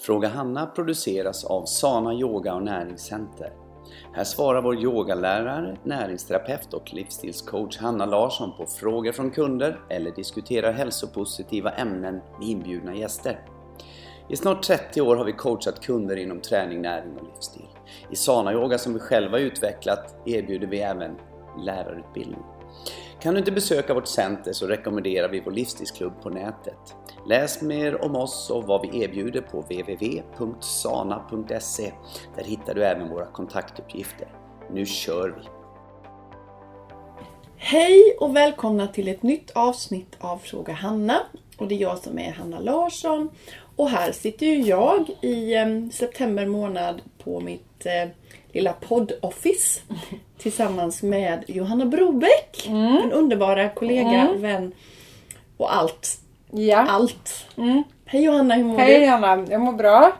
Fråga Hanna produceras av Sana Yoga och Näringscenter. Här svarar vår yogalärare, näringsterapeut och livsstilscoach Hanna Larsson på frågor från kunder eller diskuterar hälsopositiva ämnen med inbjudna gäster. I snart 30 år har vi coachat kunder inom träning, näring och livsstil. I Sana Yoga som vi själva utvecklat erbjuder vi även lärarutbildning. Kan du inte besöka vårt center så rekommenderar vi vår livsstilsklubb på nätet. Läs mer om oss och vad vi erbjuder på www.sana.se. Där hittar du även våra kontaktuppgifter. Nu kör vi! Hej och välkomna till ett nytt avsnitt av Fråga Hanna. Och det är jag som är Hanna Larsson. Och här sitter ju jag i eh, september månad på mitt eh, lilla podd-office tillsammans med Johanna Brobeck. Min underbara kollega, Mm. vän och allt. Ja. Allt. Mm. Hej Johanna, hur mår Hej du? Hanna, jag mår bra.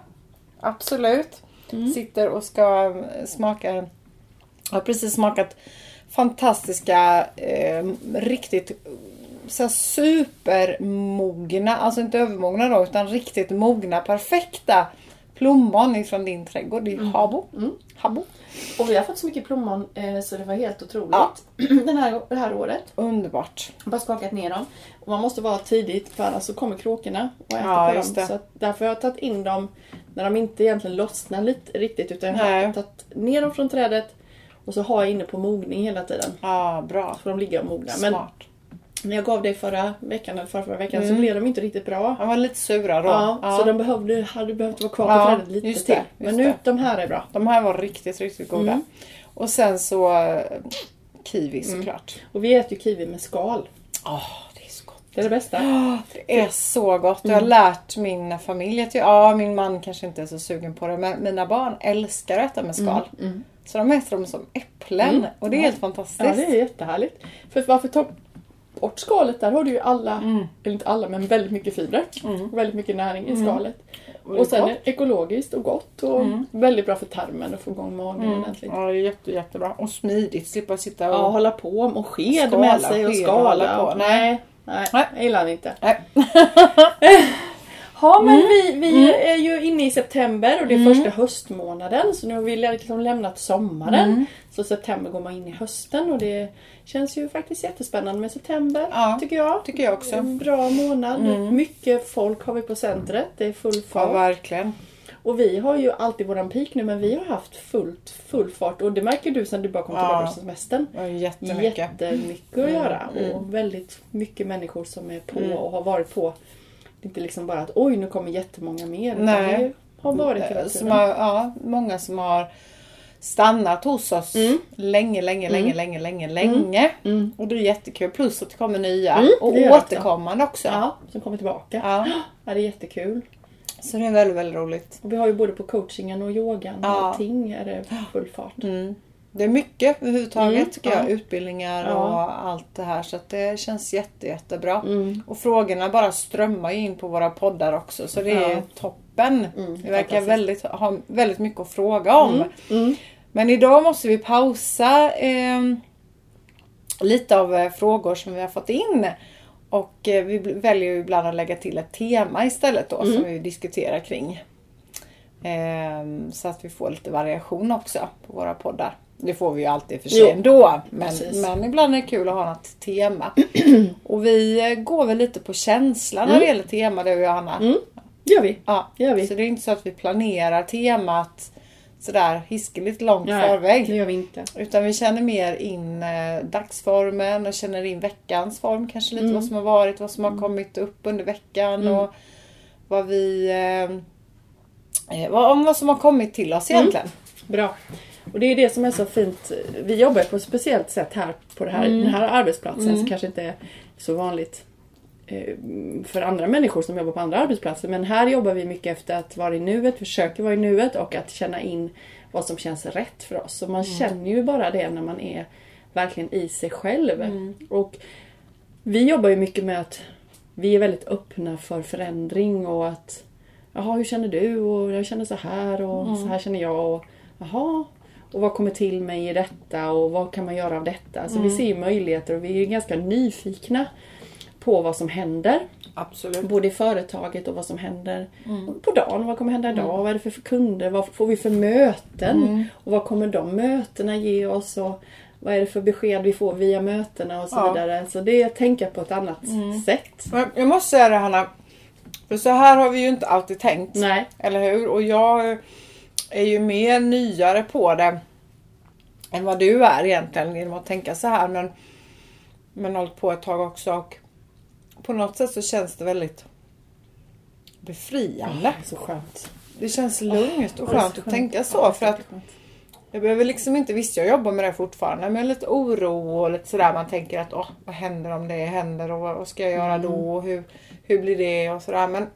Absolut. Mm. Sitter och ska smaka. Jag har precis smakat fantastiska, eh, riktigt så supermogna, alltså inte övermogna då, utan riktigt mogna, perfekta plommon ifrån din trädgård. Är ju habo. Habo. Och vi har fått så mycket plommon eh, så det var helt otroligt Ja. Den här, det här året. Underbart. Bara skakat ner dem. Och man måste vara tidigt för annars så kommer kråkorna och äter Ja, på dem. det. Så därför har jag tagit in dem när de inte egentligen lossnar lite riktigt utan jag har tagit ner dem från trädet och så har jag inne på mogning hela tiden. Ja, bra. Så får de ligga och mogna. Men Smart. När jag gav dig förra veckan eller förra, förra veckan så Mm. blev de inte riktigt bra. De var lite sura då. Ja, Så de behövde, hade behövt vara kvar på Ja, trädet lite det, till. Men nu, det. de här är bra. De här var riktigt, riktigt goda. Mm. Och sen så eh, kiwi såklart. Och vi äter ju kiwi med skal. Åh, det är så gott. Det är det bästa. Det är så gott. Jag Mm. har lärt min familj att ja, min man kanske inte är så sugen på det, men mina barn älskar att äta med skal. Mm, Så de äter dem som äpplen och det är helt fantastiskt. Ja, det är jättehärligt. För varför bort skalet? Där har du ju alla, Mm. eller inte alla, men väldigt mycket fibrer. Väldigt mycket näring i skalet. Och Och sen gott. ekologiskt och gott och väldigt bra för tarmen att få igång magen Mm. ordentligt. Ja, jätte, jättebra. Och smidigt. Slippa sitta och... Ja, hålla på och sked Skala, med sig och och skala. på. Och, nej, nej, Nej. jag gillar han inte. Nej. Ja, men Mm. vi, vi är ju inne i september och det är första höstmånaden. Så nu har vi liksom lämnat sommaren. Mm. Så september går man in i hösten och det känns ju faktiskt jättespännande med september. Ja, tycker jag. tycker jag också. En bra månad. Mycket folk har vi på centret. Det är full Ja, fart. verkligen. och vi har ju alltid våran peak nu men vi har haft fullt, full fart. Och det märker du sen du bara kom Ja. tillbaka från semestern. Var jättemycket. Jättemycket att göra och väldigt mycket människor som är på Mm. och har varit på. Det är inte liksom bara att oj nu kommer jättemånga mer. Nej. Det har varit hela Som tiden. har, ja, många som har stannat hos oss Mm. länge, länge, länge, länge, länge, länge. Mm. Och det är jättekul. Plus att det kommer nya. Mm, och också. återkommande också. Ja, som kommer tillbaka. Ja. Ja, det är jättekul. Så det är väldigt, väldigt roligt. Och vi har ju både på coachingen och yogan och Ja. allting är det full fart. Mm. Det är mycket överhuvudtaget Mm, tycker jag. ja. Utbildningar Ja. och allt det här. Så det känns jätte, jättebra. Mm. Och frågorna bara strömmar in på våra poddar också. Så det är Ja. toppen. Mm, Vi verkar väldigt, ha väldigt mycket att fråga om. Mm. Men idag måste vi pausa eh, lite av eh, frågor som vi har fått in. Och eh, vi väljer ju ibland att lägga till ett tema istället då som vi diskuterar kring. Eh, så att vi får lite variation också på våra poddar. Det får vi ju alltid för sig Jo, ändå. Men, precis. men ibland är det kul att ha något tema. Och vi eh, går väl lite på känsla när det gäller tema du och Johanna. Mm. gör vi. Ja, Gör vi. Så det är inte så att vi planerar temat sådär hiskeligt långt Nej, förväg. det gör vi inte. Utan vi känner mer in eh, dagsformen och känner in veckans form. Kanske lite Mm. vad som har varit, vad som har kommit upp under veckan Mm. och vad vi... Eh, eh, vad, om vad som har kommit till oss egentligen. Bra. Och det är det som är så fint. Vi jobbar på ett speciellt sätt här på det här, den här arbetsplatsen som kanske inte är så vanligt för andra människor som jobbar på andra arbetsplatser. Men här jobbar vi mycket efter att vara i nuet, försöker vara i nuet och att känna in vad som känns rätt för oss. Så man känner ju bara det när man är verkligen i sig själv. Och vi jobbar ju mycket med att vi är väldigt öppna för förändring och att Jaha, hur känner du? Och jag känner så här och så här känner jag. Och, Jaha, och vad kommer till mig i detta och vad kan man göra av detta? Så vi ser ju möjligheter och vi är ganska nyfikna på vad som händer. Absolut. Både i företaget och vad som händer på dagen. Vad kommer hända idag? Vad är det för kunder? Vad får vi för möten? Och vad kommer de mötena ge oss? Och vad är det för besked vi får via mötena och så Ja. vidare. Så det är att tänka på ett annat sätt. Men Jag måste säga det Hanna. För så här har vi ju inte alltid tänkt. Nej. Eller hur? Och jag är ju mer nyare på det än vad du är egentligen genom att tänka så här. Men, men hållit på ett tag också och på något sätt så känns det väldigt befriande. Så skönt. Det känns lugnt och Det skönt så att tänka så. För att skönt. jag behöver liksom inte, visst jag jobbar med det fortfarande, men lite oro och lite sådär. Man tänker att åh, vad händer om det händer och vad ska jag göra då? Och hur, hur blir det och sådär. Men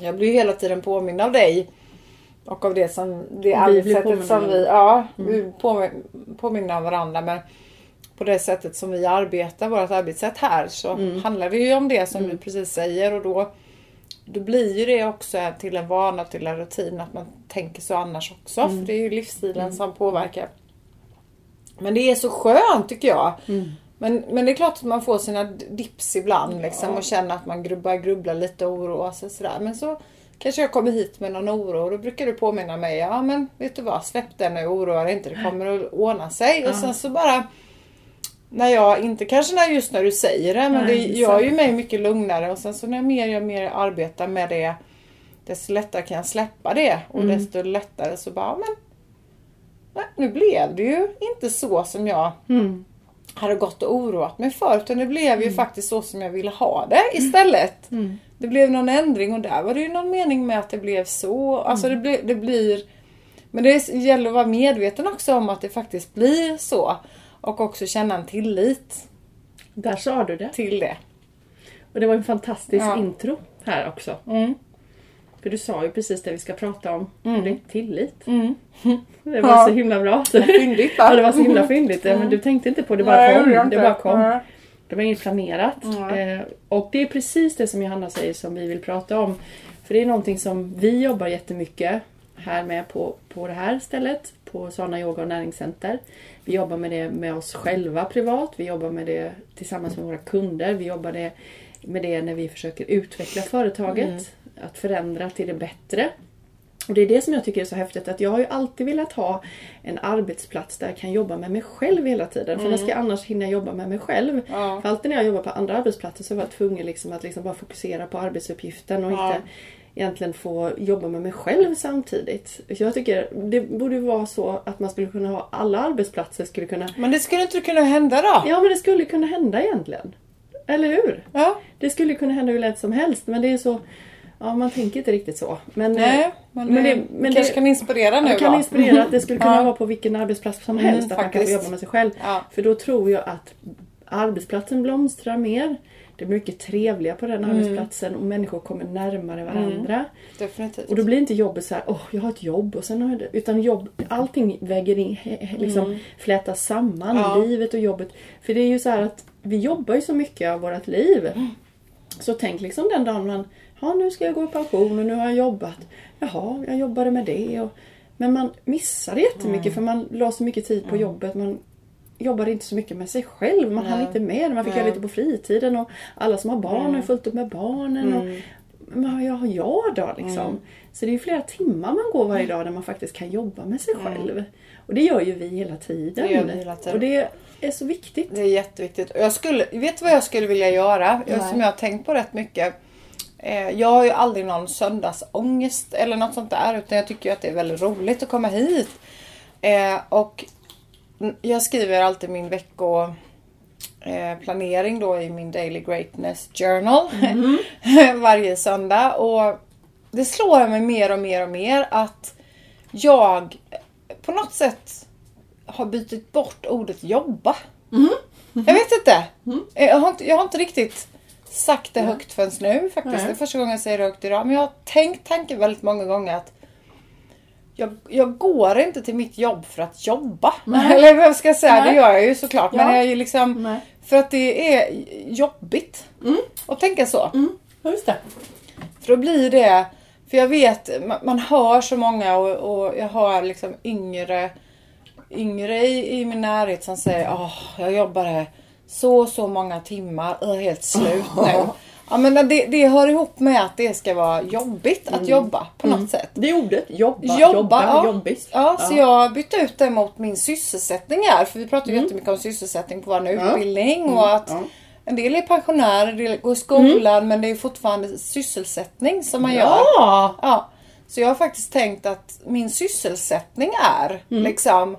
jag blir ju hela tiden påmind av dig. Och av det som, det arbetssättet som om vi, det. ja, vi på, påminner av varandra. Men på det sättet som vi arbetar, vårt arbetssätt här, så handlar det ju om det som du precis säger. Och då, då blir ju det också till en vana, till en rutin att man tänker så annars också. För det är ju livsstilen som påverkar. Men det är så skönt tycker jag. Men, men det är klart att man får sina dips ibland liksom, och känner att man börjar grubbla lite och oroa sig sådär. Men så kanske jag kommer hit med någon oro och då brukar du påminna mig. Ja men vet du vad, släpp den nu, oroa dig inte. Det kommer att ordna sig. Och sen så bara när jag, inte kanske när just när du säger det, men Nej, det gör ju sant. mig mycket lugnare. Och sen så när jag mer, jag mer arbetar med det, desto lättare kan jag släppa det. Och Mm. desto lättare så bara, men nej, nu blev det ju inte så som jag Mm. hade gått och oroat mig för. Utan det blev ju faktiskt så som jag ville ha det istället. Mm. Det blev någon ändring och där var det ju någon mening med att det blev så. Alltså det, blir, det blir... Men det gäller att vara medveten också om att det faktiskt blir så. Och också känna en tillit Där sa du det. till det. Och det var en fantastisk Ja. intro här också. Mm. För du sa ju precis det vi ska prata om. Mm. Det är tillit. Mm. Det var Ja. så himla bra. Fyndigt va? Ja, det var så himla fyndigt. Ja, Men du tänkte inte på det, bara Nej, kom. Det inte. bara kom. Det var inget planerat. Eh, och det är precis det som Johanna säger som vi vill prata om. För det är någonting som vi jobbar jättemycket här med på, på det här stället. På Sana Yoga och Näringscenter. Vi jobbar med det med oss själva privat. Vi jobbar med det tillsammans med våra kunder. Vi jobbar det, med det när vi försöker utveckla företaget. Att förändra till det bättre. Och det är det som jag tycker är så häftigt att jag har ju alltid velat ha en arbetsplats där jag kan jobba med mig själv hela tiden. För ska jag annars hinna jobba med mig själv? Ja. För alltid när jag jobbar på andra arbetsplatser så var jag tvungen liksom att liksom bara fokusera på arbetsuppgiften och Ja. inte egentligen få jobba med mig själv samtidigt. Jag tycker det borde vara så att man skulle kunna ha alla arbetsplatser skulle kunna Men det skulle inte kunna hända då? Ja men det skulle kunna hända egentligen. Eller hur? Ja. Det skulle kunna hända hur lätt som helst men det är så Ja man tänker inte riktigt så. Men, Nej, men, men det, men kanske det- kan inspirera nu kan då. inspirera att det skulle kunna Ja. vara på vilken arbetsplats som Mm, helst. att man kan få faktiskt. jobba med sig själv. Ja. För då tror jag att arbetsplatsen blomstrar mer. Det blir mycket trevligare på den Mm. arbetsplatsen och människor kommer närmare varandra. Definitivt. Och då blir inte jobbet så här, åh jag har ett jobb och sen har jag det. Utan jobb, allting väger in, liksom flätas samman. Mm. Ja. Livet och jobbet. För det är ju så här att vi jobbar ju så mycket av vårt liv. Mm. Så tänk liksom den dagen man, ja nu ska jag gå i pension och nu har jag jobbat. Jaha, jag jobbade med det. Och, men man missar det jättemycket Mm. för man la så mycket tid på jobbet. Man jobbade inte så mycket med sig själv. Man hann Nej. inte med. Man fick Nej. göra lite på fritiden. Och alla som har barn har fullt upp med barnen. Och, Mm. men vad har jag då liksom? Så det är ju flera timmar man går varje dag där man faktiskt kan jobba med sig själv. Och det gör ju vi hela tiden. Det gör vi hela tiden. Och det är så viktigt. Det är jätteviktigt. Och jag skulle, vet du vad jag skulle vilja göra? Jag, som jag har tänkt på rätt mycket. Eh, jag har ju aldrig någon söndagsångest eller något sånt där. Utan jag tycker ju att det är väldigt roligt att komma hit. Eh, och jag skriver alltid min vecko eh, planering då i min Daily Greatness Journal. varje söndag. Och det slår mig mer och mer och mer att jag på något sätt har bytt bort ordet jobba. Jag vet inte. Jag, har inte. jag har inte riktigt sagt det högt förrän nu faktiskt. Det är första gången jag säger det högt idag. Men jag har tänkt tanken väldigt många gånger att jag, jag går inte till mitt jobb för att jobba. Eller vad ska jag säga? Nej. Det gör jag ju såklart. Men Ja. jag är ju liksom... Nej. För att det är jobbigt att tänka så. Ja, just det. För då blir det... För jag vet, man, man hör så många och, och jag har liksom yngre, yngre i, i min närhet som säger åh, jag jobbade så så många timmar, jag är helt slut nu. Ja men det, det hör ihop med att det ska vara jobbigt att jobba på något sätt. Det är ordet. Jobba, jobba, Jobba, ja. jobbigt. Ja, så jag bytte ut det mot min sysselsättning här. För vi pratar ju jättemycket om sysselsättning på vår utbildning och att ja. en del är pensionärer, en del går i skolan men det är fortfarande sysselsättning som man gör. Ja! Ja. Så jag har faktiskt tänkt att min sysselsättning är Mm. liksom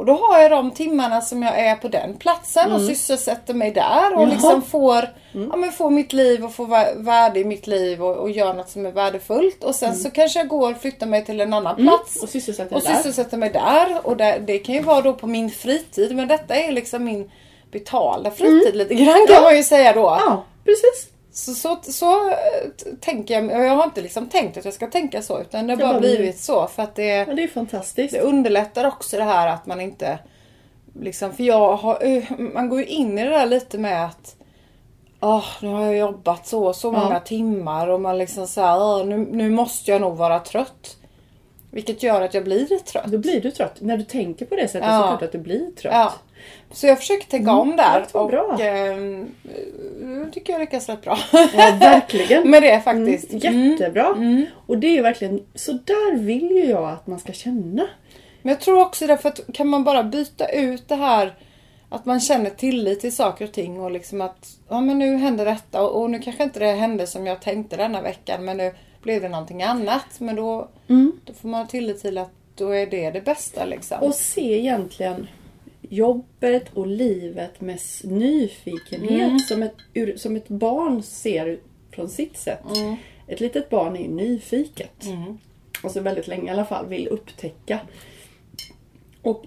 och då har jag de timmarna som jag är på den platsen och sysselsätter mig där och Mm. Jaha. Mm. liksom får, ja, men får mitt liv och får vä- värde i mitt liv och, och gör något som är värdefullt. Och sen så kanske jag går och flyttar mig till en annan plats Mm. Och sysselsätter och där. sysselsätter mig där. Och det, det kan ju vara då på min fritid men detta är liksom min betalda fritid lite grann kan man ju säga då. Mm. Ja, precis. Så, så, så eh, tänker jag, jag har inte liksom tänkt att jag ska tänka så utan det har bara blivit. så för att det, Men det är fantastiskt. det underlättar också det här att man inte liksom, för jag har, eh, man går ju in i det där lite med att Åh, nu har jag jobbat så och så Ja. många timmar och man liksom såhär, "Åh, nu, nu måste jag nog vara trött. Vilket gör att jag blir trött. Då blir du trött. När du tänker på det sättet Ja. så är det klart att du blir trött. Ja. Så jag försöker tänka om där. det var och bra. jag tycker jag lyckas rätt bra. Ja, verkligen. med det faktiskt. Mm. Jättebra. Och det är ju verkligen, så där vill ju jag att man ska känna. Men jag tror också därför att kan man bara byta ut det här att man känner tillit till saker och ting och liksom att ja men nu händer detta och, och nu kanske inte det hände som jag tänkte denna veckan men nu blev det någonting annat. Men då, då får man ha tillit till att då är det det bästa liksom. Och se egentligen jobbet och livet med nyfikenhet Mm. som, ett, ur, som ett barn ser från sitt sätt. Mm. Ett litet barn är ju nyfiket. Alltså väldigt länge i alla fall, vill upptäcka. Och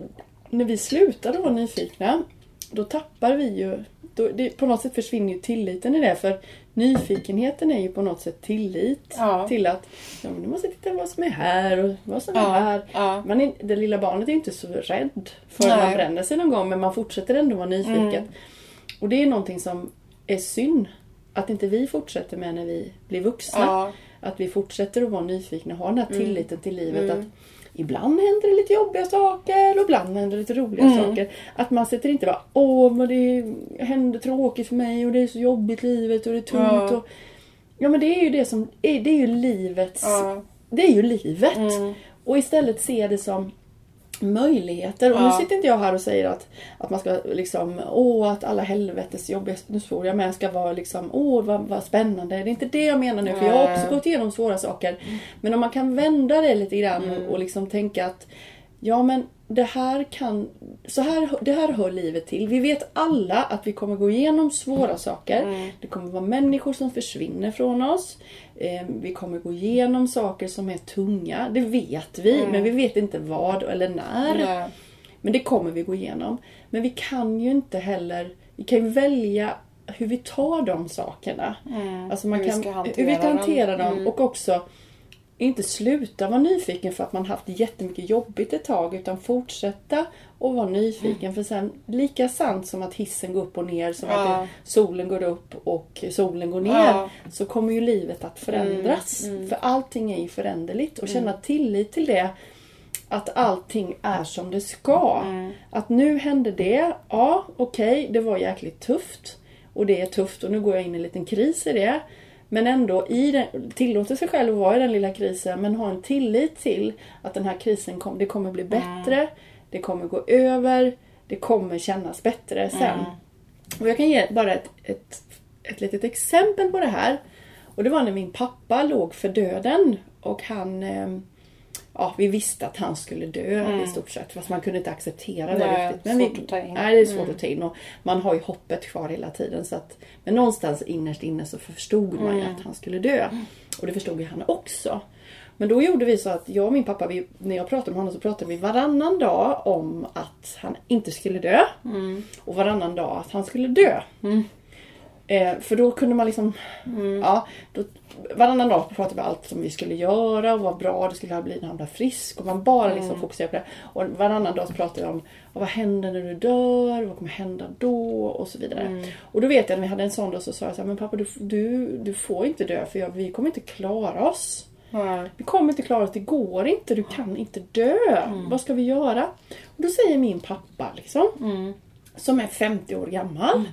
när vi slutar vara nyfikna, då tappar vi ju... Då, det, på något sätt försvinner ju tilliten i det. För nyfikenheten är ju på något sätt tillit Ja. till att ja, nu måste jag titta vad som är här och vad som är Ja, här. ja. Man är, det lilla barnet är ju inte så rädd för att man bränner sig någon gång men man fortsätter ändå vara nyfiken. Mm. Och det är någonting som är synd att inte vi fortsätter med när vi blir vuxna. Mm. Att vi fortsätter att vara nyfikna, ha den här tilliten till livet. Att Ibland händer det lite jobbiga saker och ibland händer det lite roliga Mm. saker. Att man sitter inte bara Åh, men det händer tråkigt för mig och det är så jobbigt livet och det är tungt. Ja. Och... Ja men det är ju det som är, det är ju livets Ja. Det är ju livet. Mm. Och istället se det som möjligheter. Och Ja. nu sitter inte jag här och säger att, att man ska liksom, åh att alla helvetes jobbiga, nu svor jag med, ska vara liksom, åh vad, vad spännande. Det är inte det jag menar nu, för jag har också gått igenom svåra saker. Men om man kan vända det lite grann och, och liksom tänka att, ja men det här kan, så här, det här hör livet till. Vi vet alla att vi kommer gå igenom svåra saker. Det kommer vara människor som försvinner från oss. Eh, Vi kommer gå igenom saker som är tunga. Det vet vi, men vi vet inte vad eller när. Nej. Men det kommer vi gå igenom. Men vi kan ju inte heller... Vi kan ju välja hur vi tar de sakerna. Alltså man Hur vi kan, ska hur vi dem. hantera dem. Och också inte sluta vara nyfiken för att man haft jättemycket jobbigt ett tag. Utan fortsätta att vara nyfiken. För sen, lika sant som att hissen går upp och ner. Som Ja. att solen går upp och solen går ner. Ja. Så kommer ju livet att förändras. För allting är ju föränderligt. Och känna tillit till det att allting är som det ska. Att nu hände det. Ja, okej, det var jäkligt tufft. Och det är tufft och nu går jag in i en liten kris i det. Men ändå i den, tillåta sig själv att vara i den lilla krisen men ha en tillit till att den här krisen kom, det kommer bli bättre. Det kommer gå över. Det kommer kännas bättre sen. Och jag kan ge bara ett, ett, ett litet exempel på det här. Och det var när min pappa låg för döden. Och han... Ja, vi visste att han skulle dö i stort sett. Fast man kunde inte acceptera det Nej, riktigt. svårt vi, att ta in. Nej, det är svårt att ta in. Och man har ju hoppet kvar hela tiden. Så att, men någonstans innerst inne så förstod man ju att han skulle dö. Och det förstod ju han också. Men då gjorde vi så att jag och min pappa, vi, när jag pratade med honom så pratade vi varannan dag om att han inte skulle dö. Och varannan dag att han skulle dö. Eh, för då kunde man liksom... Ja, då, varannan dag pratade vi om allt som vi skulle göra och vad bra det skulle ha blivit när han blev frisk. Och man bara liksom fokuserade på det. Och varannan dag så pratade vi om vad händer när du dör? Vad kommer hända då? Och så vidare. Och då vet jag när vi hade en sån dag så sa jag så här, men pappa du, du, du får inte dö för jag, vi kommer inte klara oss. Nej. Vi kommer inte klara oss, det går inte, du kan inte dö. Vad ska vi göra? Och då säger min pappa liksom, som är 50 år gammal.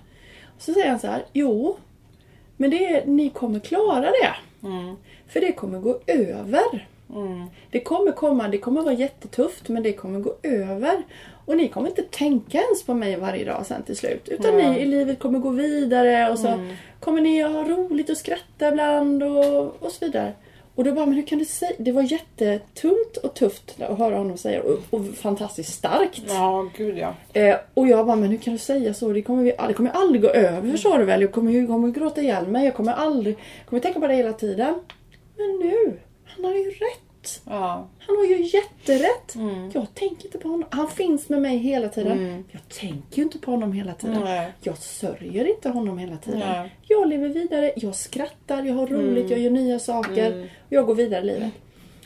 Så säger han så här, jo, Men det ni kommer klara det. För det kommer gå över. Det kommer komma, det kommer vara jättetufft men det kommer gå över. Och ni kommer inte tänka ens på mig varje dag sen till slut. Utan ni i livet kommer gå vidare och så kommer ni ha roligt och skratta ibland och, och så vidare. Och då bara, men hur kan du säga? Det var jättetungt och tufft att höra honom säga och, och fantastiskt starkt. Ja, gud ja. Eh, och jag bara, men hur kan du säga så? Det kommer, vi, det kommer aldrig gå över förstår du väl? Jag kommer, jag kommer gråta ihjäl mig. Jag kommer aldrig, jag kommer tänka på det hela tiden. Men nu, han har ju rätt. Ja. Han har ju jätterätt. Jag tänker inte på honom. Han finns med mig hela tiden. Jag tänker ju inte på honom hela tiden. Nej. Jag sörjer inte honom hela tiden. Nej. Jag lever vidare, jag skrattar, jag har roligt, jag gör nya saker. Och jag går vidare i livet.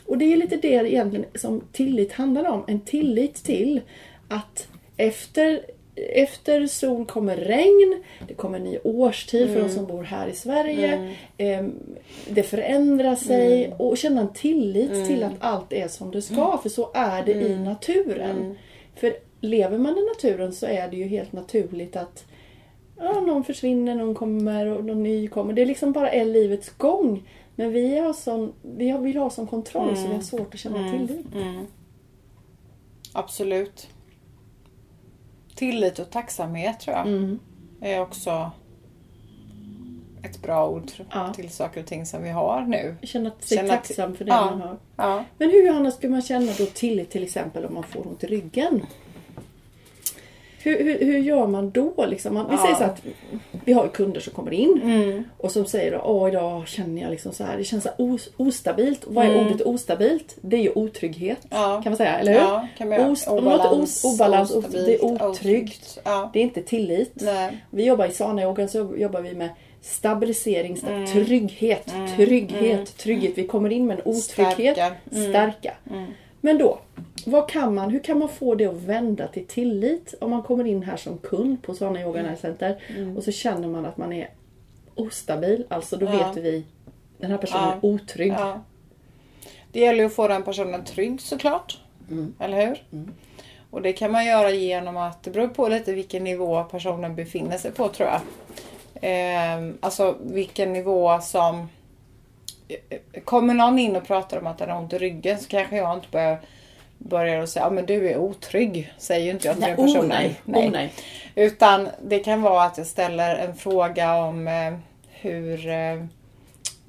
Och det är lite det egentligen som tillit handlar om. En tillit till att efter, efter sol kommer regn, det kommer en ny årstid för de som bor här i Sverige. Ehm, det förändrar sig och känna en tillit till att allt är som det ska. För så är det i naturen. För lever man i naturen så är det ju helt naturligt att ja, någon försvinner, någon kommer och någon ny kommer. Det liksom bara är livets gång. Men vi, har sån, vi vill ha sån kontroll så vi har svårt att känna tillit. Absolut. Tillit och tacksamhet tror jag Mm. är också ett bra ord Ja. till saker och ting som vi har nu. Känna sig Känna tacksam för det ja. man har. Ja. Men hur Johanna ska man känna då tillit till exempel om man får ont i ryggen? Hur, hur, hur gör man då? Liksom? Man, vi Ja. säger så att vi har kunder som kommer in Mm. och som säger åh idag känner jag liksom så här, det känns så os, ostabilt. Vad är Mm. ordet ostabilt? Det är ju otrygghet Ja. kan man säga, eller hur? Ja, kan man göra. Os- om något är os- obalans, os- det är otryggt. Det är inte tillit. Nej. Vi jobbar i Sana-yogan så jobbar vi med stabilisering, sta- Mm. trygghet, trygghet, trygghet. Vi kommer in med en otrygghet, Stärka. Mm. stärka. Men då, vad kan man, hur kan man få det att vända till tillit? Om man kommer in här som kund på Sana Yoga Mm. Center och så känner man att man är ostabil, alltså då Ja. vet vi den här personen Ja. är otrygg. Ja. Det gäller ju att få den personen trygg såklart. Eller hur? Och det kan man göra genom att, det beror på lite vilken nivå personen befinner sig på tror jag. Ehm, alltså vilken nivå som... Kommer någon in och pratar om att den har ont i ryggen så kanske jag inte börjar, börjar och säga ja men du är otrygg. Säger ju inte jag till Nej, den personen. oh, nej. Oh, nej. Utan det kan vara att jag ställer en fråga om eh, hur... Eh,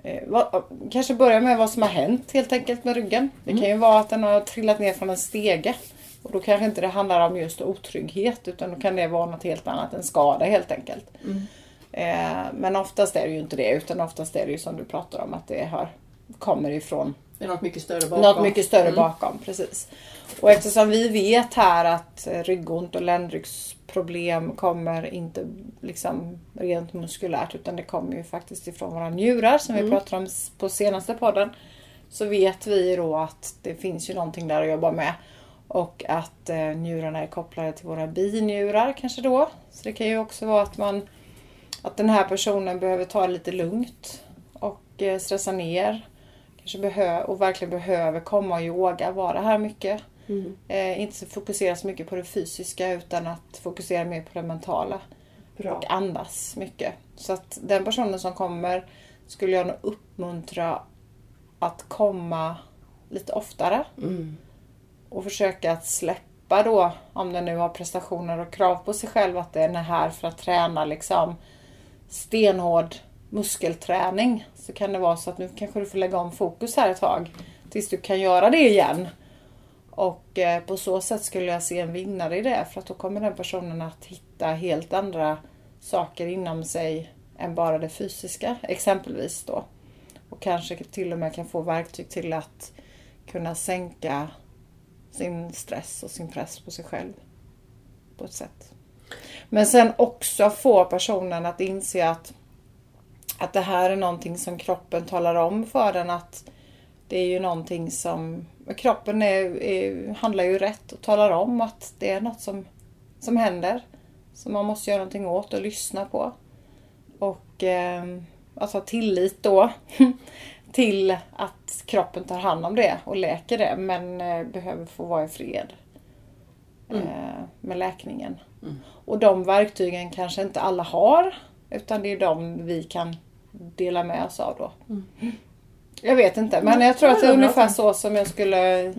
eh, vad, kanske börja med vad som har hänt helt enkelt med ryggen. Det kan ju vara att den har trillat ner från en stege. Och då kanske inte det handlar om just otrygghet utan då kan det vara något helt annat än skada helt enkelt. Eh, men oftast är det ju inte det utan oftast är det ju som du pratar om att det har, kommer ifrån Det är något mycket större bakom. något mycket större bakom. Precis. Och eftersom vi vet här att eh, ryggont och ländryggsproblem kommer inte liksom rent muskulärt utan det kommer ju faktiskt ifrån våra njurar som vi pratade om på senaste podden. Så vet vi då att det finns ju någonting där att jobba med. Och att eh, njurarna är kopplade till våra binjurar kanske då. Så det kan ju också vara att man att den här personen behöver ta det lite lugnt och eh, stressa ner. Kanske behö- och verkligen behöver komma och yoga, vara här mycket. Eh, inte fokusera så mycket på det fysiska utan att fokusera mer på det mentala. Bra. Och andas mycket. Så att den personen som kommer skulle jag nog uppmuntra att komma lite oftare. Och försöka att släppa då, om den nu har prestationer och krav på sig själv, att den är här för att träna liksom stenhård muskelträning. Så kan det vara så att nu kanske du får lägga om fokus här ett tag. Tills du kan göra det igen. Och eh, på så sätt skulle jag se en vinnare i det. För att då kommer den personen att hitta helt andra saker inom sig än bara det fysiska. Exempelvis då. Och kanske till och med kan få verktyg till att kunna sänka sin stress och sin press på sig själv. På ett sätt. Men sen också få personen att inse att, att det här är någonting som kroppen talar om för den. Att det är ju någonting som kroppen är, är, handlar ju rätt och talar om att det är något som, som händer. Som man måste göra någonting åt och lyssna på. Och eh, att ha tillit då till att kroppen tar hand om det och läker det men eh, behöver få vara i fred eh, med läkningen. Och de verktygen kanske inte alla har utan det är de vi kan dela med oss av då. Jag vet inte men jag tror att det är ungefär så som jag skulle...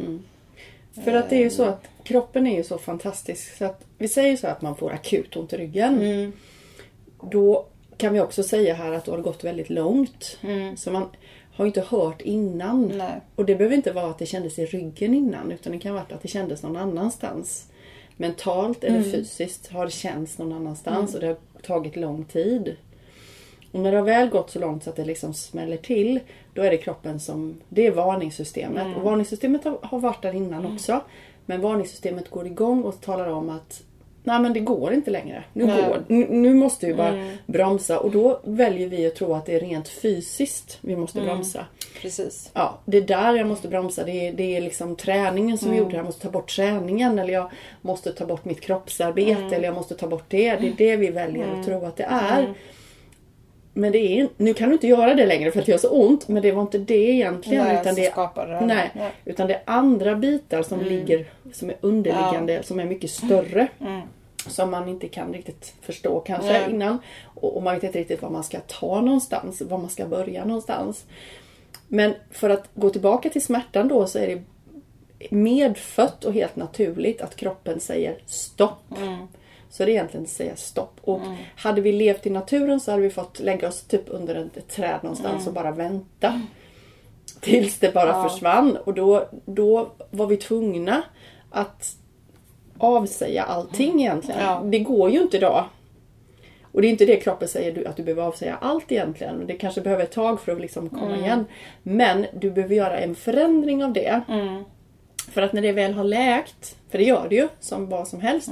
För att det är ju så att kroppen är ju så fantastisk. Så att vi säger så att man får akut ont i ryggen. Mm. Då kan vi också säga här att det har gått väldigt långt. Mm. Så man har ju inte hört innan. Nej. Och det behöver inte vara att det kändes i ryggen innan. Utan det kan vara att det kändes någon annanstans. Mentalt eller Mm. fysiskt har det känts någon annanstans och det har tagit lång tid. Och när det har väl gått så långt så att det liksom smäller till, då är det kroppen som... Det är varningssystemet. Mm. Och varningssystemet har, har varit där innan också. Men varningssystemet går igång och talar om att Nej men det går inte längre. Nu, Nej. går, nu, nu måste vi bara Mm. bromsa. Och då väljer vi att tro att det är rent fysiskt vi måste Mm. bromsa. Precis. Ja, det är där jag måste bromsa. Det är, det är liksom träningen som vi gjorde. Jag måste ta bort träningen eller jag måste ta bort mitt kroppsarbete eller jag måste ta bort det. Det är det vi väljer att tro att det är. Men det är, nu kan du inte göra det längre för att det gör så ont. Men det var inte det egentligen. Nej, utan det, det. nej, Nej. utan det är andra bitar som ligger, som är underliggande, som är mycket större. Som man inte kan riktigt förstå kanske Nej. innan. Och, och man vet inte riktigt var man ska ta någonstans, var man ska börja någonstans. Men för att gå tillbaka till smärtan då så är det medfött och helt naturligt att kroppen säger stopp. Så det är egentligen att säga stopp. Och hade vi levt i naturen så hade vi fått lägga oss typ under ett, träd någonstans och bara vänta. Tills det bara Ja. försvann. Och då, då var vi tvungna att avsäga allting egentligen. Ja. Det går ju inte idag. Och det är inte det kroppen säger att du behöver avsäga allt egentligen. Det kanske behöver ett tag för att liksom komma igen. Men du behöver göra en förändring av det. För att när det väl har läkt, för det gör det ju som vad som helst.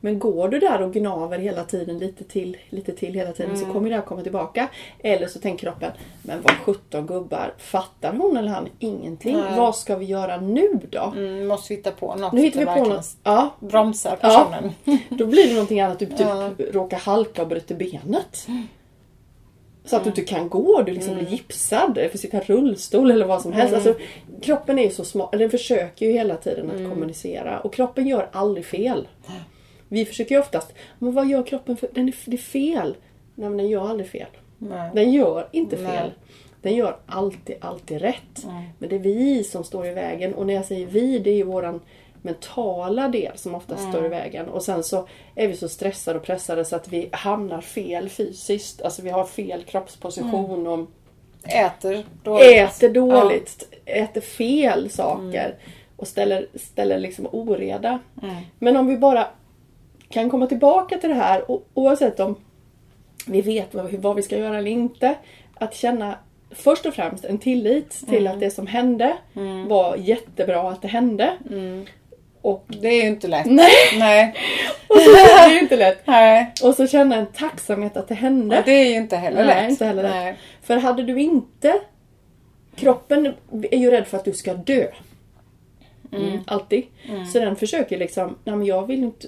Men går du där och gnaver hela tiden lite till, lite till hela tiden så kommer det här komma tillbaka. Eller så tänker kroppen, men vad 17 gubbar, fattar hon eller han ingenting? Nej. Vad ska vi göra nu då? Mm, måste vi hitta på något Nu hittar vi på något. Ja, bromsar Ja. personen. då blir det någonting annat. Du typ Ja. råkar halka och bryter benet. Så att du inte kan gå, du liksom blir gipsad, eller får sitta i rullstol eller vad som helst. Alltså, kroppen är ju så smart, den försöker ju hela tiden att kommunicera. Och kroppen gör aldrig fel. Vi försöker ju oftast, men vad gör kroppen för, den är, det är fel. Nej men den gör aldrig fel. Nej. Den gör inte Nej. fel. Den gör alltid, alltid rätt. Men det är vi som står i vägen. Och när jag säger vi, det är ju våran mentala del som ofta står i vägen. Och sen så är vi så stressade och pressade så att vi hamnar fel fysiskt. Alltså vi har fel kroppsposition och Äter dåligt. äter dåligt, äter fel saker och ställer, ställer liksom oreda. Men om vi bara kan komma tillbaka till det här o- oavsett om vi vet vad, vad vi ska göra eller inte. Att känna först och främst en tillit till att det som hände var jättebra att det hände. Och, Det är ju inte lätt. nej, Nej. och så, det är ju inte lätt. Nej. Och så känna en tacksamhet att det hände. Och det är ju inte heller Nej, lätt. inte heller lätt. Nej. För hade du inte... Kroppen är ju rädd för att du ska dö. Mm, alltid. Så den försöker liksom, nej men jag vill inte,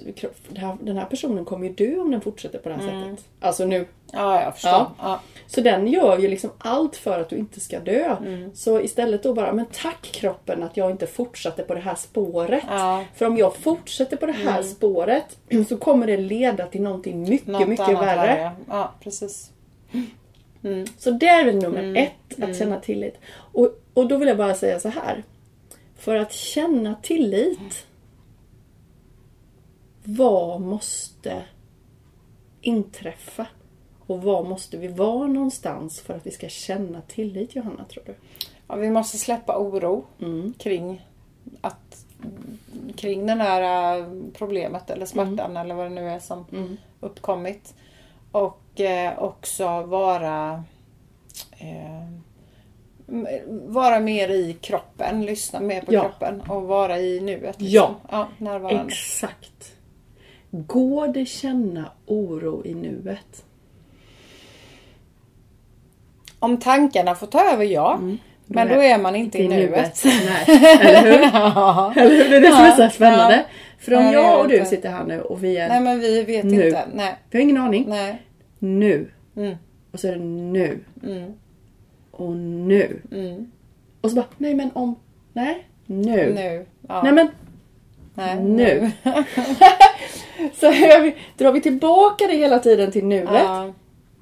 det här- den här personen kommer ju dö om den fortsätter på det här sättet. Alltså nu. Ja, jag förstår. Ja. Ja. Så den gör ju liksom allt för att du inte ska dö. Så istället då bara, men tack kroppen att jag inte fortsatte på det här spåret. Ja. För om jag fortsätter på det här spåret så kommer det leda till någonting mycket, Något mycket värre. värre. Ja, precis. Så det är väl nummer Mm. ett, att känna tillit. Och, och då vill jag bara säga så här. För att känna tillit, vad måste inträffa? Och var måste vi vara någonstans för att vi ska känna tillit, Johanna, tror du? Ja, vi måste släppa oro Mm. kring att kring det här äh, problemet eller smärtan Mm. eller vad det nu är som uppkommit. Och eh, också vara eh, vara mer i kroppen, lyssna mer på Ja. kroppen och vara i nuet. Ja. ja närvarande. Exakt. Går det känna oro i nuet? Om tankarna får ta över, ja. Men då är man inte i nuet. Nej, eller hur? Ja. Eller hur? Det är det som är så spännande. Ja. För om Nej, jag och du inte. sitter här nu och vi är... Nej men vi vet Nu. inte. Nej. Vi har ingen aning. Nej. Nu. Mm. Och så är det nu. Mm. Och nu. Mm. Och så bara, nej men om... Nej. Nu. Nu. Ja. Nej men Nej, nu. så vi, drar vi tillbaka det hela tiden till nuet. Ja.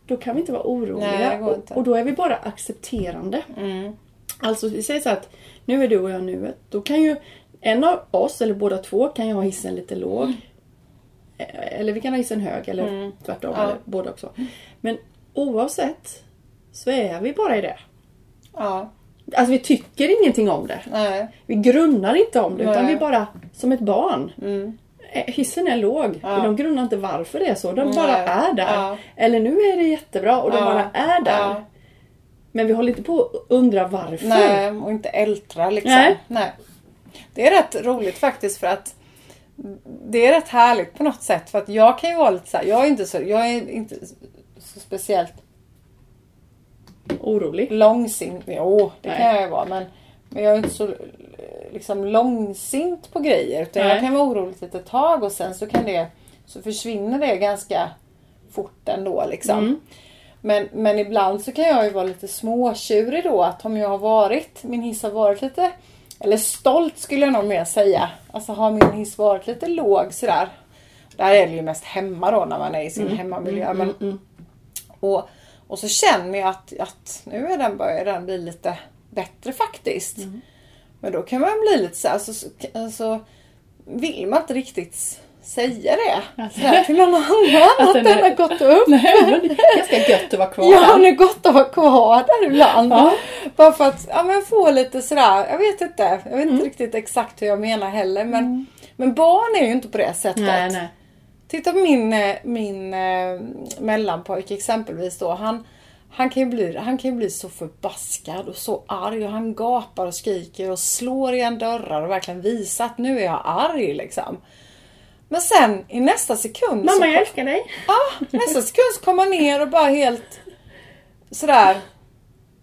Då kan vi inte vara oroliga. Nej, går och, inte. och då är vi bara accepterande. Alltså vi säger så att nu är du och jag nuet. Då kan ju en av oss, eller båda två, kan ju ha hissen lite låg. Eh, Eller vi kan ha hissen hög eller tvärtom. Ja. Eller båda också. Men oavsett så är vi bara i det. Ja. Alltså vi tycker ingenting om det. Nej. Vi grunnar inte om det utan Nej. vi bara, som ett barn. Eh, Hissen är låg. Ja. De grunnar inte varför det är så. De Nej. bara är där. Ja. Eller nu är det jättebra och de Ja. bara är där. Men vi håller inte på att undra varför. Nej, och inte ältra liksom. Nej. Nej. Det är rätt roligt faktiskt för att det är rätt härligt på något sätt. För att jag kan ju vara lite så här, jag är inte så, jag är inte så speciellt Orolig. långsint. Jo, det Nej. kan jag ju vara. Men, men jag är inte så eh, liksom långsint på grejer. Utan Nej. jag kan vara orolig ett tag och sen så kan det så försvinner det ganska fort ändå liksom. Mm. Men, men ibland så kan jag ju vara lite småtjurig då att om jag har varit, min hiss har varit lite, eller stolt skulle jag nog mer säga. Alltså har min hiss varit lite låg sådär. Där är det ju mest hemma då när man är i sin hemmamiljö. Men, och, och så känner jag att, att nu är den, börjar den bli lite bättre faktiskt. Men då kan man bli lite så här, så, så, alltså, vill man inte riktigt säga det Alltså. till någon annan. Att att den är- har gått upp. Nej, men det är ganska gött att vara kvar Ja, det är gott att vara kvar där ibland. Ja. Bara för att ja, men få lite sådär, jag vet inte. Jag vet Mm. inte riktigt exakt hur jag menar heller. Men, men barn är ju inte på det sättet. Nej, nej. Titta på min, eh, min eh, mellanpojke exempelvis då. Han, han, kan ju bli, han kan bli så förbaskad och så arg och han gapar och skriker och slår igen dörrar och verkligen visar att nu är jag arg liksom. Men sen i nästa sekund så Mamma jag älskar dig. Ja, nästa sekund så kommer man ner och bara helt sådär.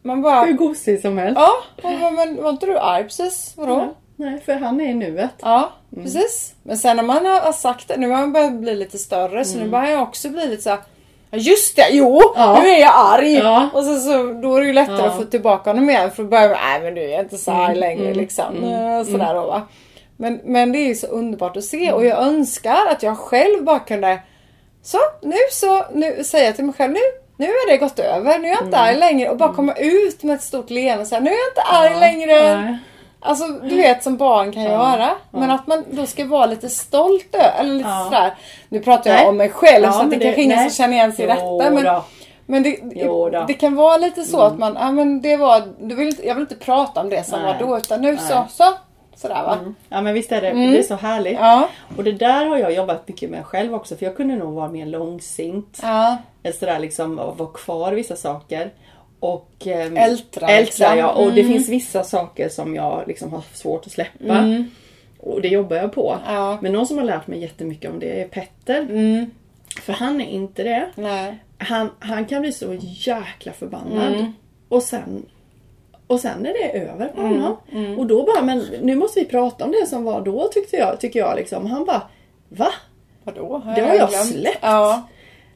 Man bara, Hur gosig som helst. ja, man men var inte du arg precis? Vadå? Ja, Nej, för han är i nuet. Ja, Mm. precis. Men sen när man har sagt det, nu har man börjat bli lite större så nu börjar jag också bli lite såhär just det, jo! Mm. Ja. Nu är jag arg! Ja. Och så, så, då är det ju lättare Ja. Mm, att få tillbaka honom igen för då börjar man, nej men du är inte så arg längre liksom. Eh, Sådär då va. Men, men det är ju så underbart att se och jag önskar att jag själv bara kunde Så, nu så, nu säger jag till mig själv nu nu är det gått över, nu är jag inte Mm. arg längre och bara komma ut med ett stort leende och säga nu är jag inte arg längre. Nej. Alltså du vet som barn kan göra. Men att man då ska vara lite stolt eller lite Ja. sådär. Nu pratar jag Nej. om mig själv Ja, så att det men kanske det- ingen som känner igen sig i detta. Men, då. men det, det kan vara lite så att man, ja men det var, du vill jag vill inte prata om det som Nej. var då utan nu så, Nej. så, sådär va. Ja men visst är det, det är så härligt. Ja, Och det där har jag jobbat mycket med själv också för jag kunde nog vara mer långsint. ja, Sådär liksom vara kvar vissa saker. Och ehm, Ältra, ältra liksom. ja. Och det finns vissa saker som jag liksom har svårt att släppa. Och det jobbar jag på. Ja. Men någon som har lärt mig jättemycket om det är Petter. mm, För han är inte det. nej, Han, han kan bli så jäkla förbannad. Mm. Och sen och sen är det över på honom. Mm, Och då bara, men nu måste vi prata om det som var då tyckte jag, tycker jag liksom. Han bara, va? vadå? Det har jag glömt. släppt. Ja,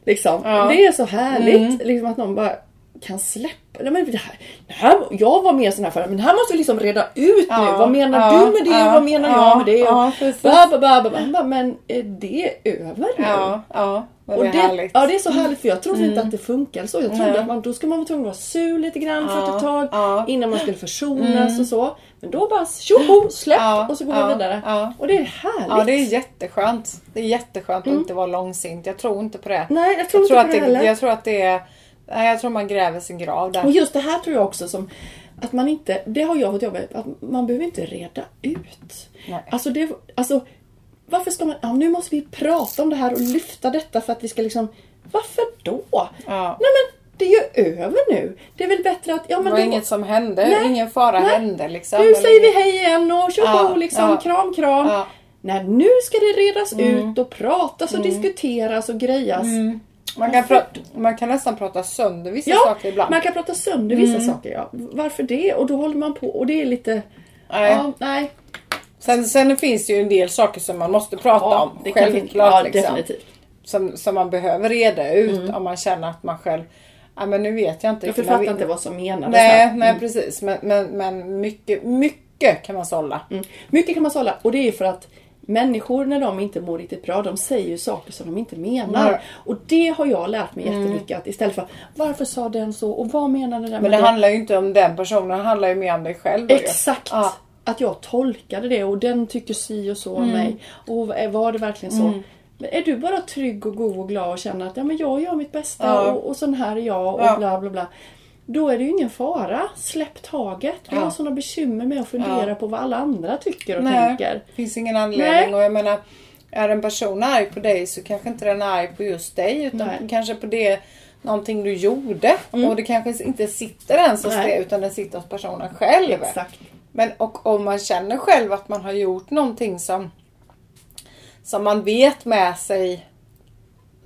Liksom. Ja. Mm. Det är så härligt liksom att någon bara kan släppa. Nej, men det här, det här, jag var mer sån här förra, men det här måste vi liksom reda ut Ja, nu. Vad menar ja, du med det? ja, Vad menar ja, jag med det? ja, ba, ba, ba, ba, men är det över nu? ja, ja. Och det är det, härligt. Mm. ja det är så härligt för jag trodde inte att det funkar så. Jag trodde Nej. att man, då ska man vara tvungen att vara sur lite grann för ett tag. Mm. innan man skulle försonas och så. Men då bara tjoho, släpp och så går vi vidare. ja. Och det är härligt. Ja, det är jätteskönt. Det är jätteskönt att inte vara långsint. Jag tror inte på det. Nej, jag tror jag tror inte att på det heller. Jag tror att det är... Jag tror man gräver sin grav där. Och just det här tror jag också som att man inte, det har jag fått jobba med, att man behöver inte reda ut. Nej. Alltså, det, alltså varför ska man, ja, nu måste vi prata om det här och lyfta detta för att vi ska liksom, varför då? Ja. Nej men det är ju över nu. Det är väl bättre att, ja Det men var då- inget som hände. Nej. Ingen fara Nej. hände liksom. Nu säger vi hej igen och tjoho Ja, liksom, ja. kram kram. Ja. Nej, nu ska det redas ut och pratas och diskuteras och grejas. Man kan, pra- man kan nästan prata sönder vissa Ja, saker ibland. man kan prata sönder vissa saker. Ja. Varför det? Och då håller man på och det är lite... Nej. Ja, nej. Sen, sen finns det ju en del saker som man måste prata Ja, om. det kan Självklart. ja, liksom. definitivt. Som, som man behöver reda ut om man känner att man själv... Ja, men nu vet jag inte. Jag fattar vi- inte vad som menades Nej, nej precis. Men, men, men mycket, mycket kan man sålla. Mm. Mycket kan man sålla och det är för att Människor när de inte mår riktigt bra, de säger ju saker som de inte menar. Nej. Och det har jag lärt mig jättemycket. Att istället för varför sa den så och vad menade den Men med det handlar ju inte om den personen, det handlar ju mer om dig själv. Exakt! Ja. Att jag tolkade det och den tycker si och så om mig. Och var det verkligen så? Men är du bara trygg och god och glad och känner att ja, men jag gör mitt bästa Ja. och, och sån här är jag och Ja. bla bla bla. Då är det ju ingen fara. Släpp taget. Vi Ja. har såna bekymmer med att fundera Ja. på vad alla andra tycker och Nej, tänker. finns ingen anledning. Nej. Och jag menar, är en person arg på dig så kanske inte den är arg på just dig utan Nej. Mm. kanske på det någonting du gjorde. Och det kanske inte sitter ens hos det utan det sitter hos personen själv. Exakt. Men och om man känner själv att man har gjort någonting som som man vet med sig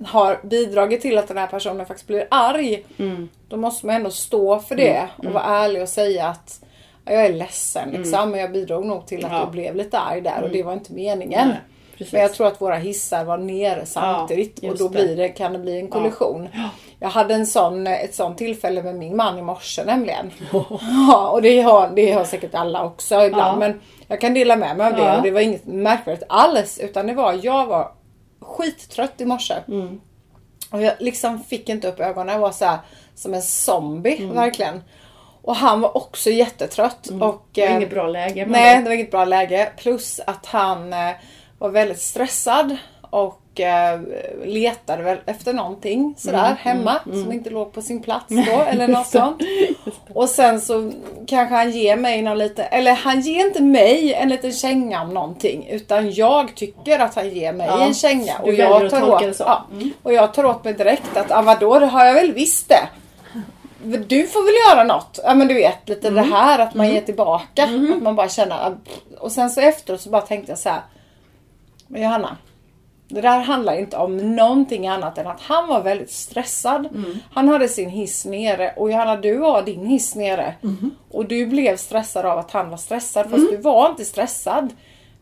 har bidragit till att den här personen faktiskt blir arg. Mm. Då måste man ändå stå för det och vara ärlig och säga att "Ja, jag är ledsen liksom, men jag bidrog nog till att Mm. Ja. du blev lite arg där och det var inte meningen. Nej, precis. Men jag tror att våra hissar var nere samtidigt och just då blir det, kan det bli en kollision. Jag hade en sån, ett sånt tillfälle med min man i morse nämligen. Ja, och det har, det har säkert alla också ibland. Ja. Men jag kan dela med mig av det Ja. och det var inget märkvärdigt alls. Utan det var, jag var skittrött i morse. Mm. Och jag liksom fick inte upp ögonen. Jag var så här, som en zombie Mm. verkligen. Och han var också jättetrött. Och, Det var eh, inget bra läge. Nej, då- det var inget bra läge. Plus att han eh, var väldigt stressad och eh, letade väl efter någonting sådär hemma som inte låg på sin plats då eller något sånt. Och sen så kanske han ger mig någon liten, eller han ger inte mig en liten känga om någonting utan jag tycker att han ger mig Ja, en känga. att tolka det så. Ja, och jag tar åt mig direkt att ah, vadå, det har jag väl visst det. Du får väl göra något. Ja men du vet lite Mm. det här att man ger tillbaka. Att man bara känner. Och sen så efteråt så bara tänkte jag så här. Men Johanna. Det där handlar inte om någonting annat än att han var väldigt stressad. Mm. Han hade sin hiss nere och Johanna du har din hiss nere. Mm-hmm. Och du blev stressad av att han var stressad fast du var inte stressad.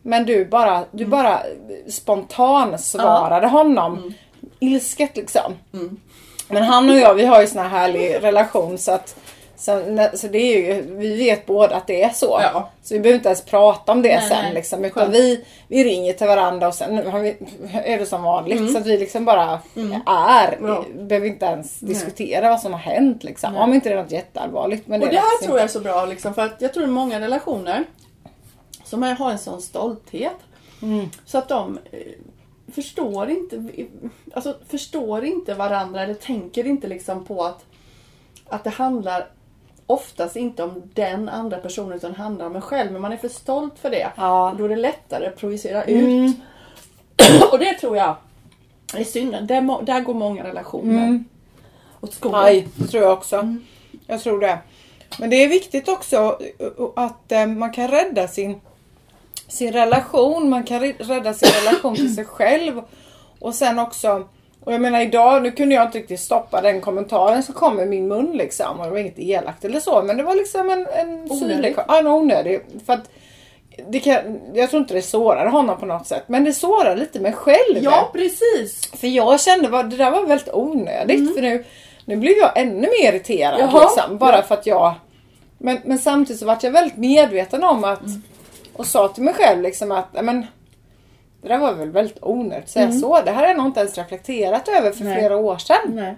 Men du bara, du Mm. bara spontan svarade honom. Mm. Ilsket liksom. Men han och jag vi har ju sån här härlig relation så att så, så det är ju, vi vet båda att det är så. Ja. Så vi behöver inte ens prata om det Nej, sen nej. liksom. Utan Skönt. vi, vi ringer till varandra och sen vi, är det som vanligt. Så att vi liksom bara är. Mm. Ja. Behöver inte ens diskutera vad som har hänt liksom. Om inte det är något jätteallvarligt. Men Och är det här tror jag är så bra liksom, för att jag tror många relationer som har en sån stolthet så att de eh, förstår inte alltså, förstår inte varandra eller tänker inte liksom på att, att det handlar oftast inte om den andra personen utan handlar om en själv. Men man är för stolt för det. Ja. Då är det lättare att projicera ut. Och det tror jag är synd. Där, där går många relationer åt skogen. Nej, det tror jag också. Mm. Jag tror det. Men det är viktigt också att eh, man kan rädda sin, sin relation. Man kan rädda sin relation till sig själv. Och sen också och jag menar idag, nu kunde jag inte riktigt stoppa den kommentaren som kom i min mun liksom. Och det var inget elakt eller så. Men det var liksom en, en Onödig. syrlig- Ja, en onödig. För att det kan, jag tror inte det sårar honom på något sätt. Men det sårar lite mig själv. Ja, precis. För jag kände att det där var väldigt onödigt. För nu, nu blev jag ännu mer irriterad. Mm. Jaha, liksom, bara ja. för att jag... Men, men samtidigt så var jag väldigt medveten om att... Mm. Och sa till mig själv liksom att "Nej, men, det där var väl väldigt onödigt att säga Mm. så. Det här har jag nog inte ens reflekterat över för Nej. flera år sedan. Nej.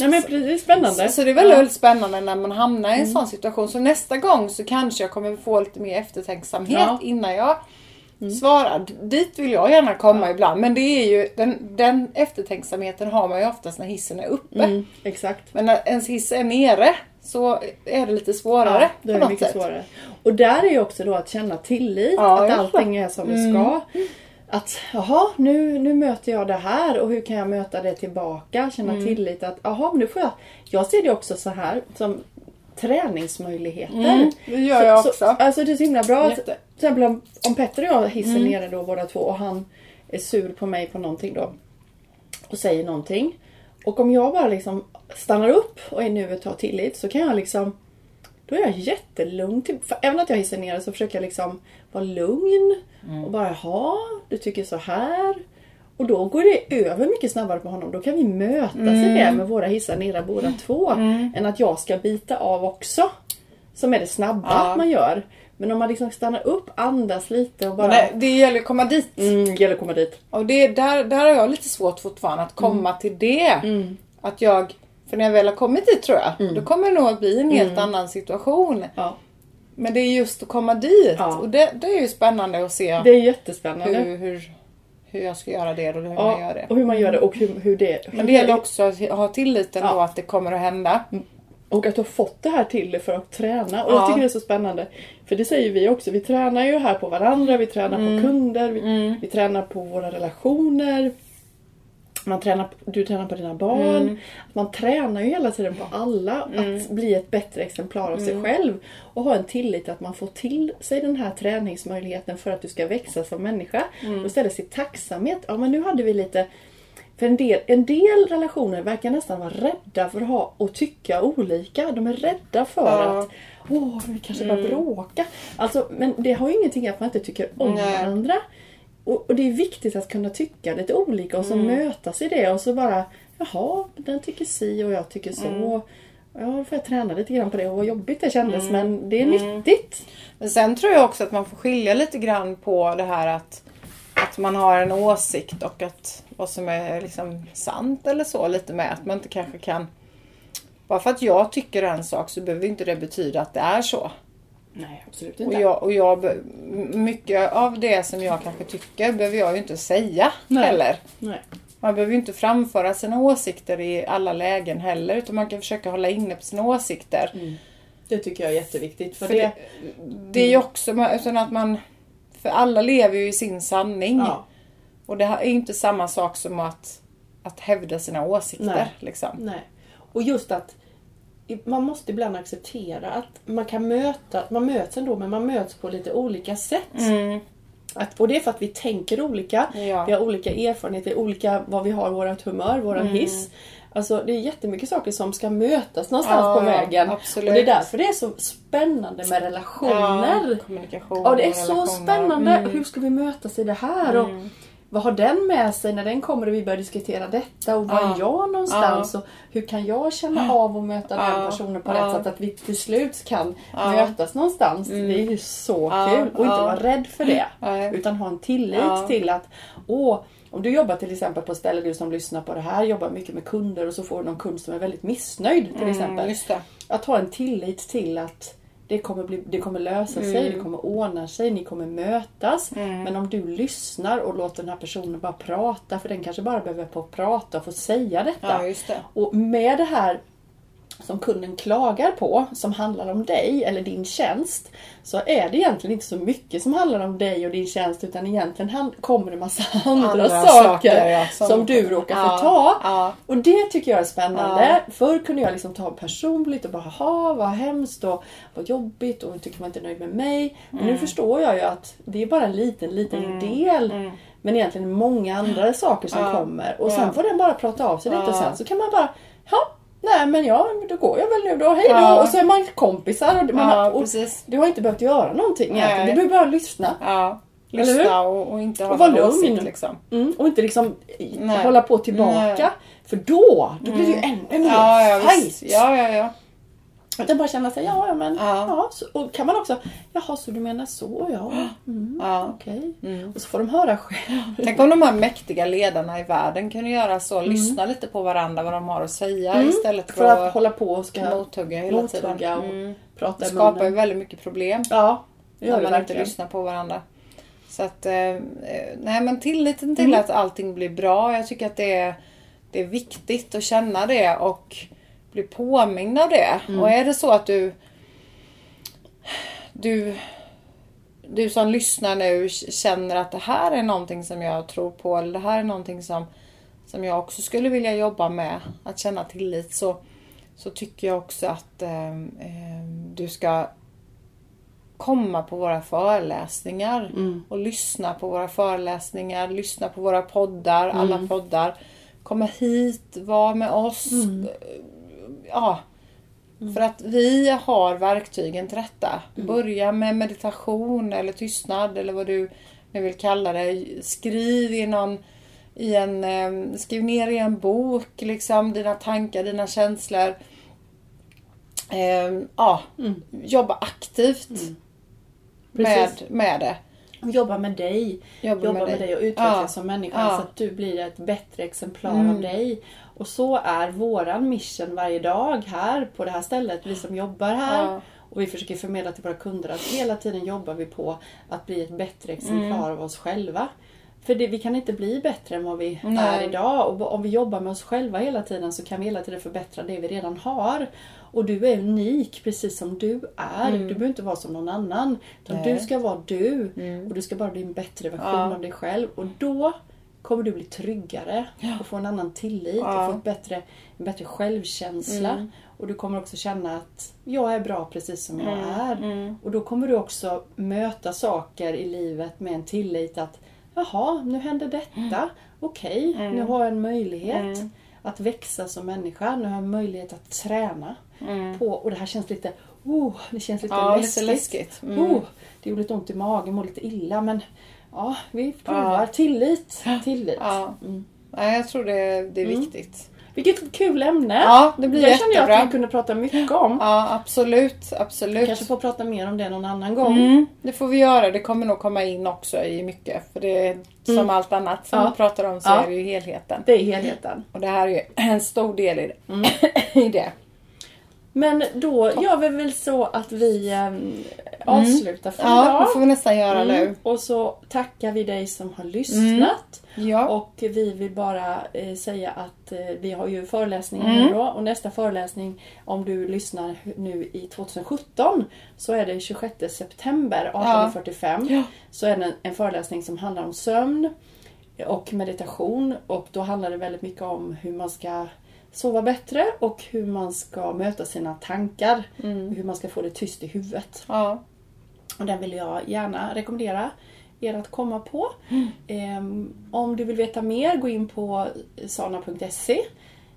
Nej men precis, det är spännande. Så, så det är väldigt, väldigt spännande när man hamnar i en sån situation. Så nästa gång så kanske jag kommer få lite mer eftertänksamhet Ja. innan jag svarar. Dit vill jag gärna komma ibland. Men det är ju den, den eftertänksamheten har man ju oftast när hissen är uppe. Mm, exakt. Men när ens hiss är nere så är det lite svårare. Ja, då är på det mycket sätt. svårare. Och där är ju också då att känna tillit. Ja, att allting är som det ska. Att jaha, nu, nu möter jag det här och hur kan jag möta det tillbaka? Känna Mm. tillit att jaha, nu får jag... Jag ser det också så här som träningsmöjligheter. Mm, det gör jag så, också. Så, alltså det är så himla bra att till exempel om, om Petter och jag hisser Mm. nere då båda två och han är sur på mig på någonting då och säger någonting. Och om jag bara liksom stannar upp och är nuet tar tillit så kan jag liksom då är jag jättelugn. Till, för även att jag hissar ner så försöker jag liksom vara lugn. Och bara, jaha, du tycker så här. Och då går det över mycket snabbare på honom. Då kan vi mötas i det med våra hissar nere båda två. Än att jag ska bita av också. Som är det snabba Ja. man gör. Men om man liksom stannar upp, andas lite och bara... Men det, det gäller att komma dit. Mm, gäller att komma dit. Och det, där, där har jag lite svårt fortfarande att komma till det. Att jag, för när jag väl har kommit dit tror jag, då kommer det nog att bli en helt annan situation. Ja. Men det är just att komma dit. Ja. Och det, det är ju spännande att se Det är jättespännande. hur, hur, hur jag ska göra det och hur man gör Ja, det. och hur man gör det och hur, hur det... Men det gäller också att ha tilliten Ja. då att det kommer att hända. Och att du har fått det här till dig för att träna. Och Ja. jag tycker det är så spännande. För det säger vi också. Vi tränar ju här på varandra, vi tränar Mm. på kunder, vi, vi tränar på våra relationer. Man tränar, du tränar på dina barn. Mm. Man tränar ju hela tiden på alla att bli ett bättre exemplar av Mm. sig själv. Och ha en tillit att man får till sig den här träningsmöjligheten för att du ska växa som människa. Mm. Och istället se tacksamhet. Ja men nu hade vi lite för en del, en del relationer verkar nästan vara rädda för att ha och tycka olika. De är rädda för Ja. Mm. att Åh, vi kanske börjar bråka. Alltså, men det har ju ingenting att man inte tycker om Nej. varandra. Och, och det är viktigt att kunna tycka lite olika och så Mm. mötas i det och så bara Jaha, den tycker si och jag tycker så. Mm. Ja, då får jag träna lite grann på det och vad jobbigt det kändes Mm. men det är nyttigt. Men sen tror jag också att man får skilja lite grann på det här att, att man har en åsikt och att vad som är liksom sant eller så lite med. Att man inte kanske kan... Bara för att jag tycker en sak så behöver inte det betyda att det är så. Nej, absolut Och inte. jag, och jag, mycket av det som jag kanske tycker behöver jag ju inte säga Nej. heller. Nej. Man behöver ju inte framföra sina åsikter i alla lägen heller utan man kan försöka hålla inne på sina åsikter. Det tycker jag är jätteviktigt. För, För det, det, det är ju också utan att man... För alla lever ju i sin sanning. ja, Och det är inte samma sak som att, att hävda sina åsikter. Nej. Liksom. Nej. Och just att man måste ibland acceptera att man kan möta, man möts ändå men man möts på lite olika sätt. Att, och det är för att vi tänker olika, Ja. vi har olika erfarenheter, olika vad vi har, vårt humör, våran Mm. hiss. Alltså det är jättemycket saker som ska mötas någonstans Ja, på vägen. absolut. Och det är därför det är så spännande med relationer. Ja, kommunikation Ja, det är så spännande. Mm. Hur ska vi mötas i det här? Och vad har den med sig när den kommer och vi börjar diskutera detta? Och var Ja. är jag någonstans? Och hur kan jag känna av och möta den Ja. personen på Ja. rätt sätt? Att vi till slut kan Ja. mötas någonstans. Det är ju så Ja. kul. Och inte Ja. vara rädd för det. Utan ha en tillit Ja. till att Åh, om du jobbar till exempel på ett ställe, du som lyssnar på det här, jobbar mycket med kunder och så får du någon kund som är väldigt missnöjd till exempel. Mm, det. Att ha en tillit till att det kommer, bli, det kommer lösa sig, Mm. det kommer ordna sig, ni kommer mötas. Men om du lyssnar och låter den här personen bara prata, för den kanske bara behöver få prata och få säga detta. Ja, det. Och med det här som kunden klagar på, som handlar om dig eller din tjänst, så är det egentligen inte så mycket som handlar om dig och din tjänst utan egentligen kommer det massa andra, Andra saker, saker, ja, som, som- du råkar Ja, få ta. ja. Och det tycker jag är spännande. Förr kunde jag liksom ta personligt och bara ha vad hemskt och vad jobbigt och tycker man inte är nöjd med mig. Men Mm. nu förstår jag ju att det är bara en liten, liten del. Men egentligen många andra saker som Ja. kommer. Och Ja. sen får den bara prata av sig lite och Ja. sen så kan man bara Ja, nej men ja, då går jag väl nu då. Hej då! Ja. Och så är man kompisar. Och, man, Ja, och. Du har inte behövt göra någonting egentligen. Du behöver bara lyssna. Ja. Lyssna och, och inte ha Och vara lugn. liksom. Mm, och inte liksom Nej. hålla på tillbaka. För då, då blir det ju ännu mer Ja, ja, fight. Ja, ja, ja. Utan bara känna sig, ja, ja men, ja. Ja. så, och kan man också, jaha så du menar så, ja. Mm, ja. Okej. Och så får de höra själv. Tänk om de här mäktiga ledarna i världen kunde göra så. Mm. Lyssna lite på varandra vad de har att säga istället för, För att hålla på och ska mothugga hela mothugga tiden. och Mm. prata Det skapar ju väldigt mycket problem. Ja, det gör när man inte verkligen. lyssnar på varandra. Så att, eh, eh, nej men tilliten till Mm. att allting blir bra. Jag tycker att det är, det är viktigt att känna det och bli påmind av det. Mm. Och är det så att du, du, du som lyssnar nu känner att det här är någonting som jag tror på eller det här är någonting som, som jag också skulle vilja jobba med. Att känna tillit så, så tycker jag också att eh, du ska komma på våra föreläsningar och lyssna på våra föreläsningar, lyssna på våra poddar, alla poddar. Komma hit, vara med oss. Ja. För att vi har verktygen till detta. Börja med meditation eller tystnad eller vad du nu vill kalla det. Skriv i någon i en, eh, skriv ner i en bok liksom dina tankar, dina känslor. Eh, ja, jobba aktivt. med, Precis. med det. Jobba med dig. Jobba, Jobba med dig och utvecklas Ja. som människa Ja. så att du blir ett bättre exemplar Mm. av dig. Och så är våran mission varje dag här på det här stället. Vi som jobbar här. Ja. Och vi försöker förmedla till våra kunder att hela tiden jobbar vi på att bli ett bättre exemplar Mm. av oss själva. För det, vi kan inte bli bättre än vad vi Nej. är idag. Och om vi jobbar med oss själva hela tiden så kan vi hela tiden förbättra det vi redan har. Och du är unik precis som du är. Du behöver inte vara som någon annan. Utan Mm. Nej. du ska vara du. Och du ska bara bli en bättre version Ja. av dig själv. Och då kommer du bli tryggare och få en annan tillit Ja. Mm. och få ett bättre, en bättre självkänsla. Och du kommer också känna att jag är bra precis som jag Mm. är. Och då kommer du också möta saker i livet med en tillit att Jaha, nu händer detta. Mm. Okej, nu har jag en möjlighet att växa som människa. Nu har jag en möjlighet att träna på, och det här känns lite, oh, det känns lite Ja, läskigt. lite läskigt. Mm. Oh, det gjorde lite ont i magen, mår lite illa men ja, vi provar. Tillit, tillit. Ja. Mm. Nej, jag tror det, det är viktigt. Vilket kul ämne! Ja, det blir det känner jag jättebra. att vi kunde prata mycket om. Ja, absolut. absolut. Kanske får prata mer om det någon annan gång. Mm, det får vi göra. Det kommer nog komma in också i mycket. För det är som allt annat som Mm. Ja. vi pratar om så Ja. är det ju helheten. Det är helheten. Och det här är ju en stor del i det. Mm. I det. Men då gör vi väl så att vi ehm, avslutar för Ja, idag. det får vi nästan göra Mm. nu. Och så tackar vi dig som har lyssnat. Ja. Och vi vill bara eh, säga att eh, vi har ju föreläsningar Mm. nu då. Och nästa föreläsning, om du lyssnar nu i 2017, så är det 26 september 18.45. Ja. Så är det en, en föreläsning som handlar om sömn och meditation. Och då handlar det väldigt mycket om hur man ska sova bättre och hur man ska möta sina tankar. Mm. Och hur man ska få det tyst i huvudet. ja. Och den vill jag gärna rekommendera er att komma på. Mm. Ehm, om du vill veta mer, gå in på sana.se.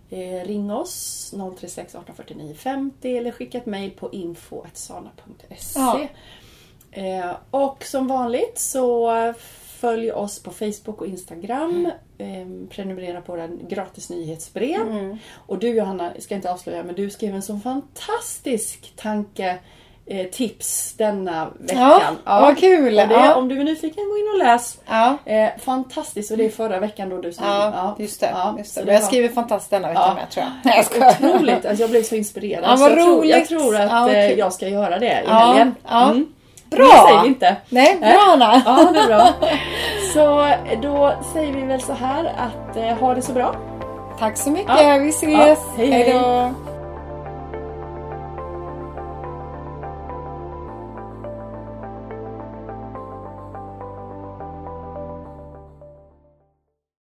Eh, ring oss 036 1849 50 eller skicka ett mejl på info.sana.se. Ja. Eh, och som vanligt så följ oss på Facebook och Instagram. Eh, prenumerera på den gratis nyhetsbrev. Mm. Och du Johanna, ska inte avslöja, men du skrev en sån fantastisk tanke eh, tips denna veckan. Ja, vad kul. Det, Ja. Om du är nyfiken, gå in och läs. Ja. Eh, fantastiskt, och det är förra veckan då du som... Ja, just det. ja, just det. det jag var skriver fantastiskt denna veckan Ja. med tror jag. Nej, jag skojar. Otroligt! Alltså jag blev så inspirerad. Ja, vad jag, tror, jag roligt. tror att Ja, eh, kul. jag ska göra det i Ja, helgen. ja. Mm. Bra! Det säger vi inte. Nej, bra Anna. Ja, det är bra. Så då säger vi väl så här att eh, ha det så bra. Tack så mycket. Ja. Vi ses. Ja, hej, hej. då.